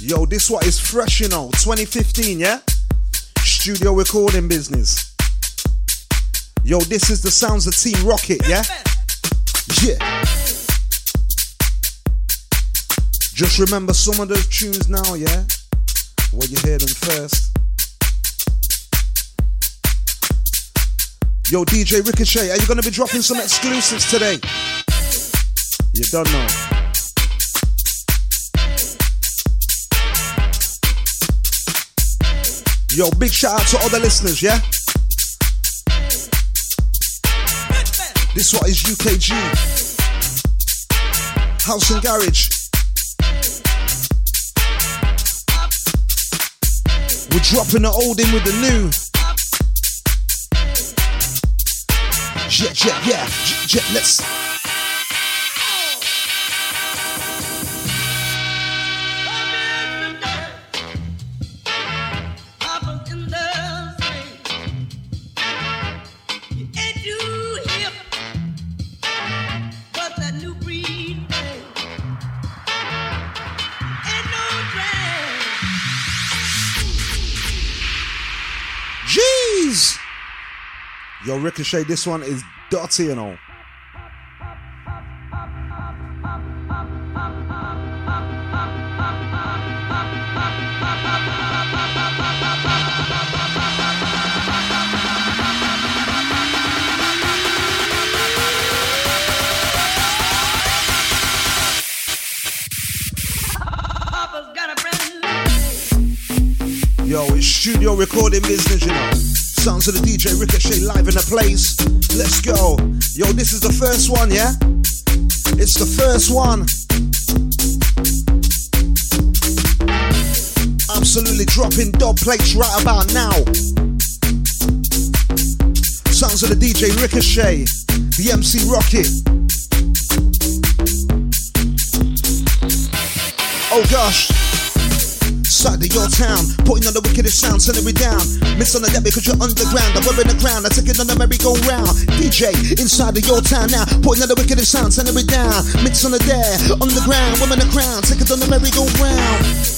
Yo, this what is fresh, you know. 2015, yeah? Studio recording business. Yo, this is the sounds of Team Rocket, yeah? Yeah. Just remember some of those tunes now, yeah? Where you hear them first. Yo, DJ Ricochet, are you gonna be dropping some exclusives today? You don't know. Yo, big shout out to all the listeners, yeah? This one is UKG. House and Garage. We're dropping the old in with the new. Yeah, yeah, yeah, yeah, yeah let's. Yo, Ricochet, this one is dirty you know. Yo, it's studio recording business, you know. Sounds of the DJ Ricochet live in the place. Let's go. Yo, this is the first one, yeah? It's the first one. Absolutely dropping dub plates right about now. Sounds of the DJ Ricochet, the MC Rocket. Oh gosh side of your town. Putting on the wickedest sound, sending me down. Miss on the deck because you're underground. I'm wearing the ground, I take it on the merry-go-round. DJ, inside of your town now. Putting on the wickedest sound, sending me down. Mix on the deck, on the ground, women the crown. Take it on the merry-go-round.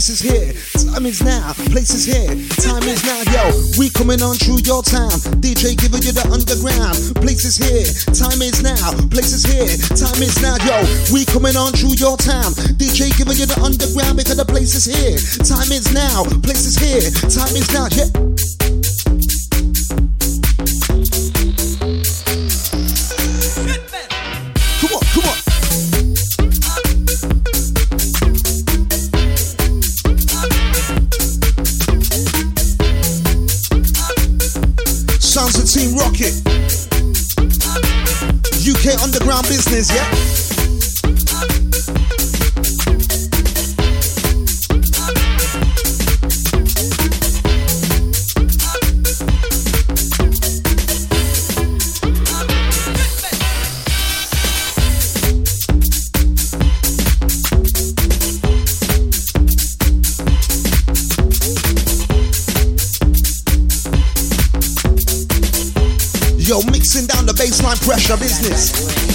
Places here, time is now. Places here, time is now. Yo, we coming on through your town. DJ giving you the underground. Places here, time is now. Places here, time is now. Yo, we coming on through your town. DJ giving you the underground because the place is here. Time is now. Places here, time is now. Yeah. Business, yeah? Mixing down the baseline pressure business.